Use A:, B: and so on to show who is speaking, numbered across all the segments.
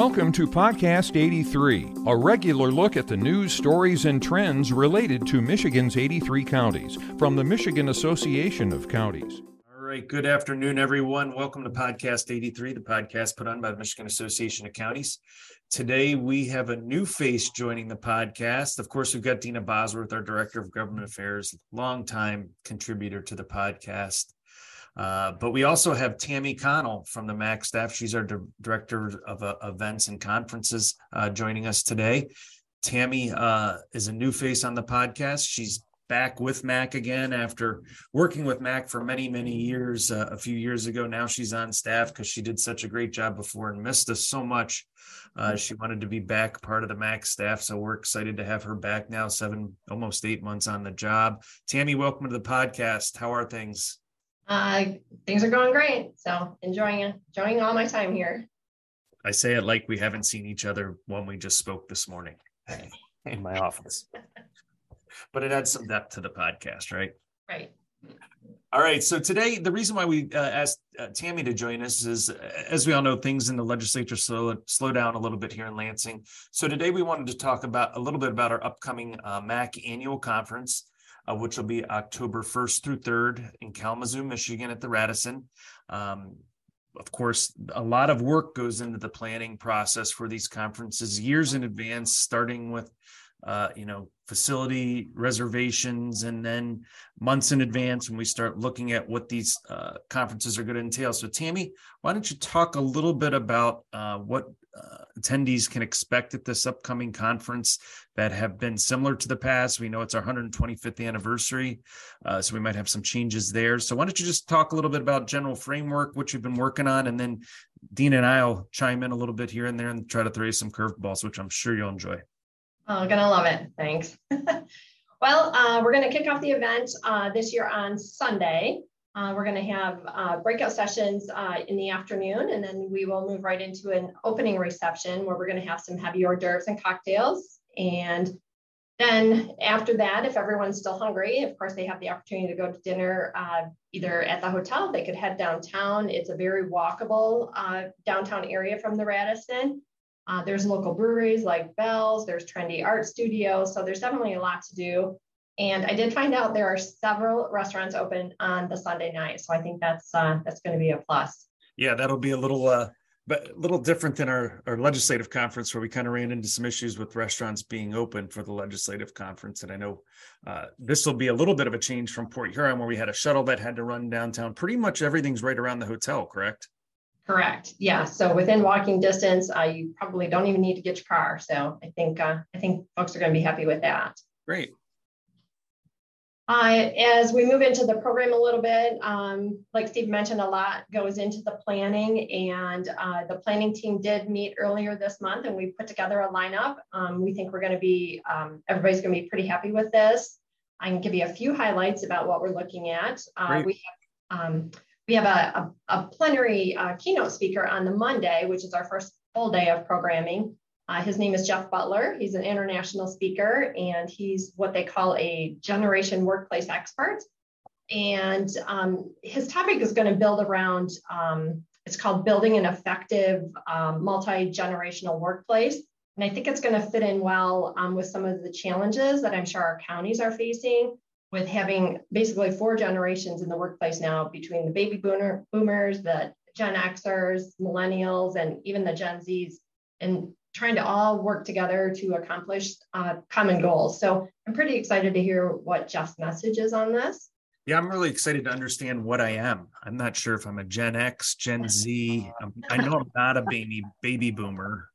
A: Welcome to Podcast 83, a regular look at the news, stories, and trends related to Michigan's 83 counties from the Michigan Association of Counties.
B: All right, good afternoon, everyone. Welcome to Podcast 83, the podcast put on by the Michigan Association of Counties. Today, we have a new face joining the podcast. Of course, we've got Deena Bosworth, our Director of Government Affairs, longtime contributor to the podcast. Uh, but we also have Tammi Connell from the MAC staff. She's our di- director of uh, events and conferences uh, joining us today. Tammi uh, is a new face on the podcast. She's back with Mac again after working with Mac for many, many years. Uh, a few years ago, now she's on staff because she did such a great job before and missed us so much. Uh, she wanted to be back part of the Mac staff, so we're excited to have her back now. Seven, almost eight months on the job. Tammi, welcome to the podcast. How are things?
C: Uh, things are going great. So enjoying enjoying all my time here.
B: I say it like we haven't seen each other when we just spoke this morning in my office. but it adds some depth to the podcast, right?
C: Right.
B: All right. So today, the reason why we uh, asked uh, Tammi to join us is, uh, as we all know, things in the legislature slow slow down a little bit here in Lansing. So today, we wanted to talk about a little bit about our upcoming uh, MAC annual conference uh, which will be October 1st through 3rd in Kalamazoo, Michigan at the Radisson. Um, of course, a lot of work goes into the planning process for these conferences years in advance, starting with uh, you know, facility reservations, and then months in advance when we start looking at what these uh, conferences are going to entail. So, Tammi, why don't you talk a little bit about uh, what uh, attendees can expect at this upcoming conference that have been similar to the past? We know it's our 125th anniversary, uh, so we might have some changes there. So, why don't you just talk a little bit about general framework, what you've been working on, and then Dean and I'll chime in a little bit here and there and try to throw you some curveballs, which I'm sure you'll enjoy.
C: Oh, gonna love it. Thanks. well, uh, we're gonna kick off the event uh, this year on Sunday. Uh, we're gonna have uh, breakout sessions uh, in the afternoon, and then we will move right into an opening reception where we're gonna have some heavy hors d'oeuvres and cocktails. And then after that, if everyone's still hungry, of course, they have the opportunity to go to dinner uh, either at the hotel, they could head downtown. It's a very walkable downtown area from the Radisson. Uh, there's local breweries like Bell's, there's trendy art studios. So there's definitely a lot to do. And I did find out there are several restaurants open on the Sunday night. So I think that's uh, that's going to be a plus.
B: Yeah, that'll be a little uh, but a little different than our, our legislative conference where we kind of ran into some issues with restaurants being open for the legislative conference. And I know uh, this will be a little bit of a change from Port Huron where we had a shuttle that had to run downtown. Pretty much everything's right around the hotel, correct?
C: Correct. Yeah. So within walking distance, uh, you probably don't even need to get your car. So I think uh, I think folks are going to be happy with that.
B: Great.
C: Uh, as we move into the program a little bit, um, like Steve mentioned, a lot goes into the planning, and uh, the planning team did meet earlier this month, and we put together a lineup. Um, we think we're going to be um, everybody's going to be pretty happy with this. I can give you a few highlights about what we're looking at. Uh, we have um, we have a, a, a plenary uh, keynote speaker on the Monday, which is our first full day of programming. Uh, his name is Jeff Butler. He's an international speaker and he's what they call a generation workplace expert. And um, his topic is going to build around um, it's called Building an Effective um, Multi Generational Workplace. And I think it's going to fit in well um, with some of the challenges that I'm sure our counties are facing with having basically four generations in the workplace now between the baby boomer, boomers, the Gen Xers, millennials, and even the Gen Zs, and trying to all work together to accomplish uh, common goals. So I'm pretty excited to hear what Jeff's message is on this.
B: Yeah, I'm really excited to understand what I am. I'm not sure if I'm a Gen X, Gen Z. I'm, I know I'm not a baby baby boomer,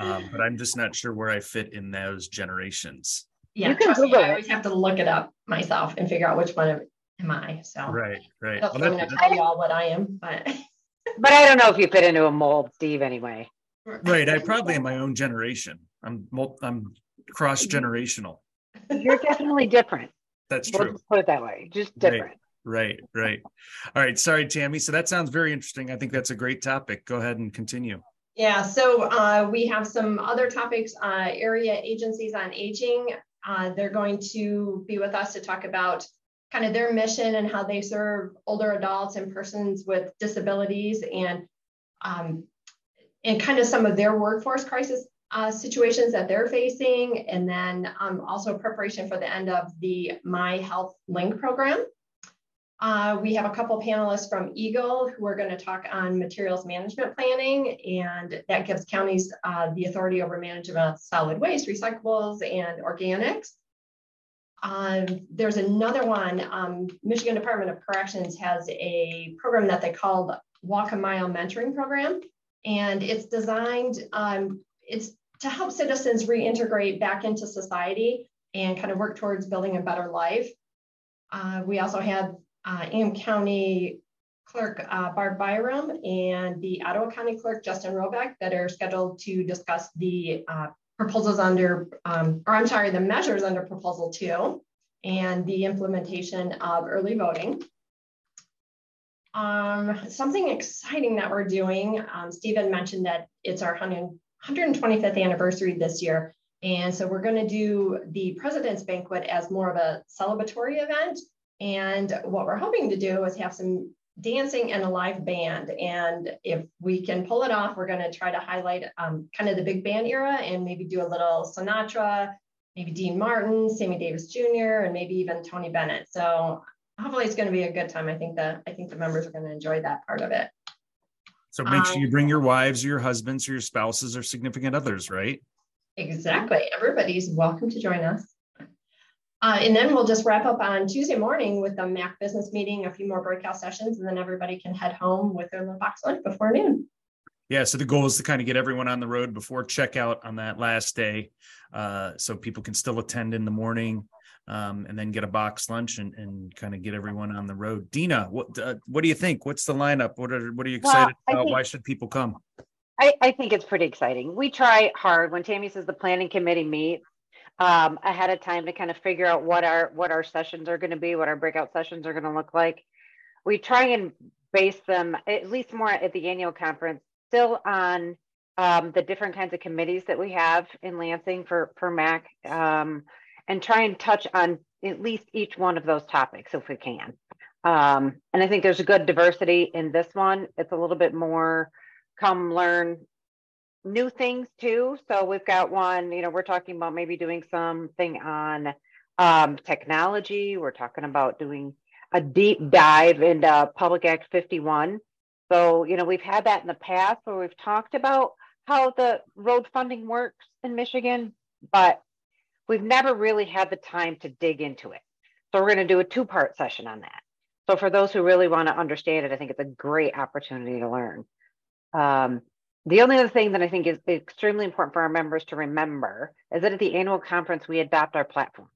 B: um, but I'm just not sure where I fit in those generations
C: yeah, trust me, I always have to look it up myself and figure out which one am I. So
B: right, right.
C: Well, I'm going to tell you all what I am, but
D: but I don't know if you fit into a mold, Steve. Anyway,
B: right. I probably am my own generation. I'm I'm cross generational.
D: You're definitely different.
B: That's true.
D: We'll put it that way. Just different.
B: Right, right, right. All right. Sorry, Tammi. So that sounds very interesting. I think that's a great topic. Go ahead and continue.
C: Yeah, so uh, we have some other topics, uh, area agencies on aging. Uh, they're going to be with us to talk about kind of their mission and how they serve older adults and persons with disabilities. And um, and kind of some of their workforce crisis uh, situations that they're facing, and then um, also preparation for the end of the MI Health Link program. Uh, we have a couple panelists from EGLE who are going to talk on materials management planning, and that gives counties uh, the authority over management of solid waste, recyclables, and organics. Um, there's another one, um, Michigan Department of Corrections has a program that they call the Walk a Mile Mentoring Program, and it's designed, um, it's to help citizens reintegrate back into society and kind of work towards building a better life. Uh, we also have uh, Ingham County Clerk uh, Barb Byrum and the Ottawa County Clerk Justin Roebuck that are scheduled to discuss the uh, proposals under, um, or I'm sorry, the measures under proposal two and the implementation of early voting. Um, something exciting that we're doing, um, Stephen mentioned that it's our 100, 125th anniversary this year. And so we're going to do the President's Banquet as more of a celebratory event. And what we're hoping to do is have some dancing and a live band. And if we can pull it off, we're going to try to highlight um, kind of the big band era and maybe do a little Sinatra, maybe Dean Martin, Sammy Davis Jr., and maybe even Tony Bennett. So hopefully it's going to be a good time. I think the I think the members are going to enjoy that part of it.
B: So make sure you bring your wives, or your husbands, or your spouses, or significant others, right?
C: Exactly. Everybody's welcome to join us. Uh, and then we'll just wrap up on Tuesday morning with the MAC business meeting, a few more breakout sessions, and then everybody can head home with their little box lunch before noon.
B: Yeah, so the goal is to kind of get everyone on the road before checkout on that last day, uh, so people can still attend in the morning um, and then get a box lunch and, and kind of get everyone on the road. Deena, what uh, what do you think? What's the lineup? What are what are you excited well, about? Think, Why should people come?
D: I, I think it's pretty exciting. We try hard when Tammi says the planning committee meets um, ahead of time to kind of figure out what our what our sessions are going to be, what our breakout sessions are going to look like. We try and base them at least more at the annual conference, still on um, the different kinds of committees that we have in Lansing for for MAC. Um, and try and touch on at least each one of those topics if we can. Um, and I think there's a good diversity in this one. It's a little bit more come learn new things too. So we've got one, you know, we're talking about maybe doing something on um, technology. We're talking about doing a deep dive into Public Act 51. So, you know, we've had that in the past where we've talked about how the road funding works in Michigan, but we've never really had the time to dig into it. So we're going to do a two part session on that. So for those who really want to understand it, I think it's a great opportunity to learn. Um, the only other thing that I think is extremely important for our members to remember is that at the annual conference, we adopt our platform.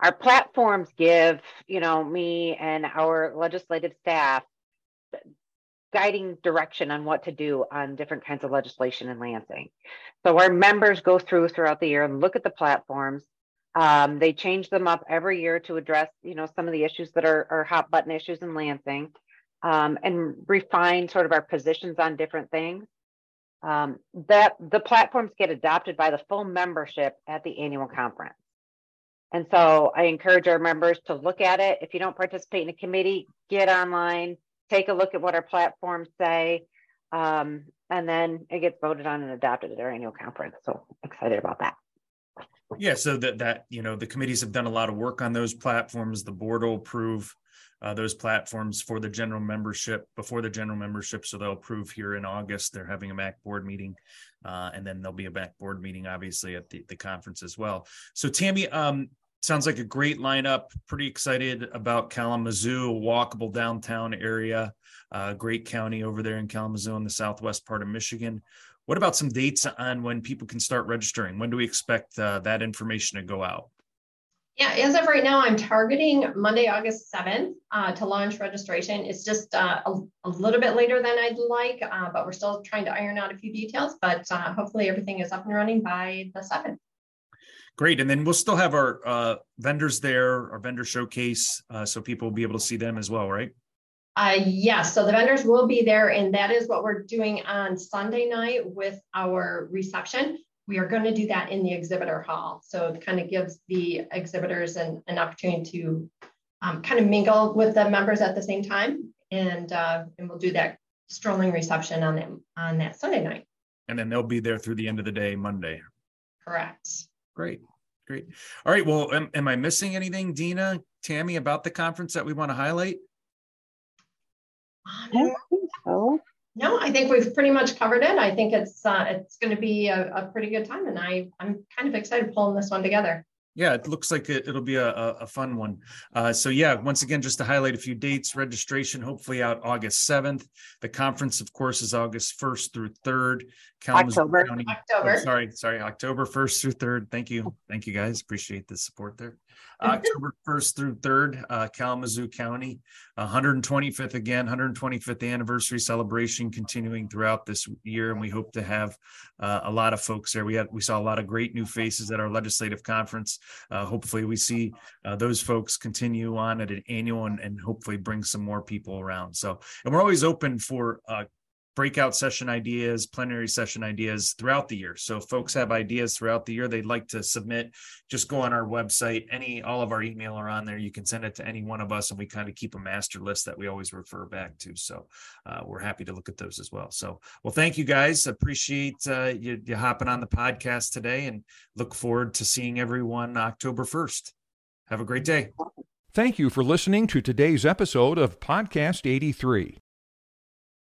D: Our platforms give, you know, me and our legislative staff guiding direction on what to do on different kinds of legislation in Lansing. So our members go through throughout the year and look at the platforms. Um, they change them up every year to address, you know, some of the issues that are, are hot button issues in Lansing, um, and refine sort of our positions on different things. Um, that the platforms get adopted by the full membership at the annual conference. And so I encourage our members to look at it. If you don't participate in a committee, get online, take a look at what our platforms say, um, and then it gets voted on and adopted at our annual conference. So excited about that.
B: Yeah, so that that you know the committees have done a lot of work on those platforms. The board will approve uh, those platforms for the general membership before the general membership, so they'll approve here in August. They're having a MAC board meeting, uh, and then there'll be a MAC board meeting, obviously at the, the conference as well. So Tammy, um, sounds like a great lineup. Pretty excited about Kalamazoo, walkable downtown area, uh, great county over there in Kalamazoo in the southwest part of Michigan. What about some dates on when people can start registering? When do we expect uh, that information to go out?
C: Yeah, as of right now, I'm targeting Monday, August 7th uh, to launch registration. It's just uh, a, a, little bit later than I'd like, uh, but we're still trying to iron out a few details. But uh, hopefully, everything is up and running by the 7th.
B: Great. And then we'll still have our uh, vendors there, our vendor showcase, uh, so people will be able to see them as well, right?
C: Uh, yes. So the vendors will be there, and that is what we're doing on Sunday night with our reception. We are going to do that in the exhibitor hall. So it kind of gives the exhibitors an, an opportunity to um, kind of mingle with the members at the same time. And, uh, and we'll do that strolling reception on that on that Sunday night.
B: And then they'll be there through the end of the day, Monday.
C: Correct.
B: Great. Great. All right. Well, am, am I missing anything, Deena, Tammi, about the conference that we want to highlight?
D: I don't think so.
C: No, I think we've pretty much covered it. I think it's uh, it's going to be a, a pretty good time, and I I'm kind of excited pulling this one together.
B: Yeah, it looks like it, will be a, a, a, fun one. Uh, so yeah, once again, just to highlight a few dates, registration hopefully out August 7th. The conference, of course, is August 1st through 3rd.
D: October. County,
C: October.
B: Oh, sorry, sorry, October 1st through 3rd. Thank you. Thank you guys. Appreciate the support there. October 1st through 3rd, uh, Kalamazoo County, 125th again, 125th anniversary celebration continuing throughout this year. And we hope to have uh, a lot of folks there. We had, we saw a lot of great new faces at our legislative conference. Uh, hopefully we see uh, those folks continue on at an annual and, and hopefully bring some more people around. So, and we're always open for uh, breakout session ideas, plenary session ideas throughout the year. So folks have ideas throughout the year they'd like to submit, just go on our website. Any all of our email are on there. You can send it to any one of us, and we kind of keep a master list that we always refer back to. So uh, we're happy to look at those as well. So well, thank you guys. Appreciate uh, you, you hopping on the podcast today, and look forward to seeing everyone October first. Have a great day.
A: Thank you for listening to today's episode of Podcast 83.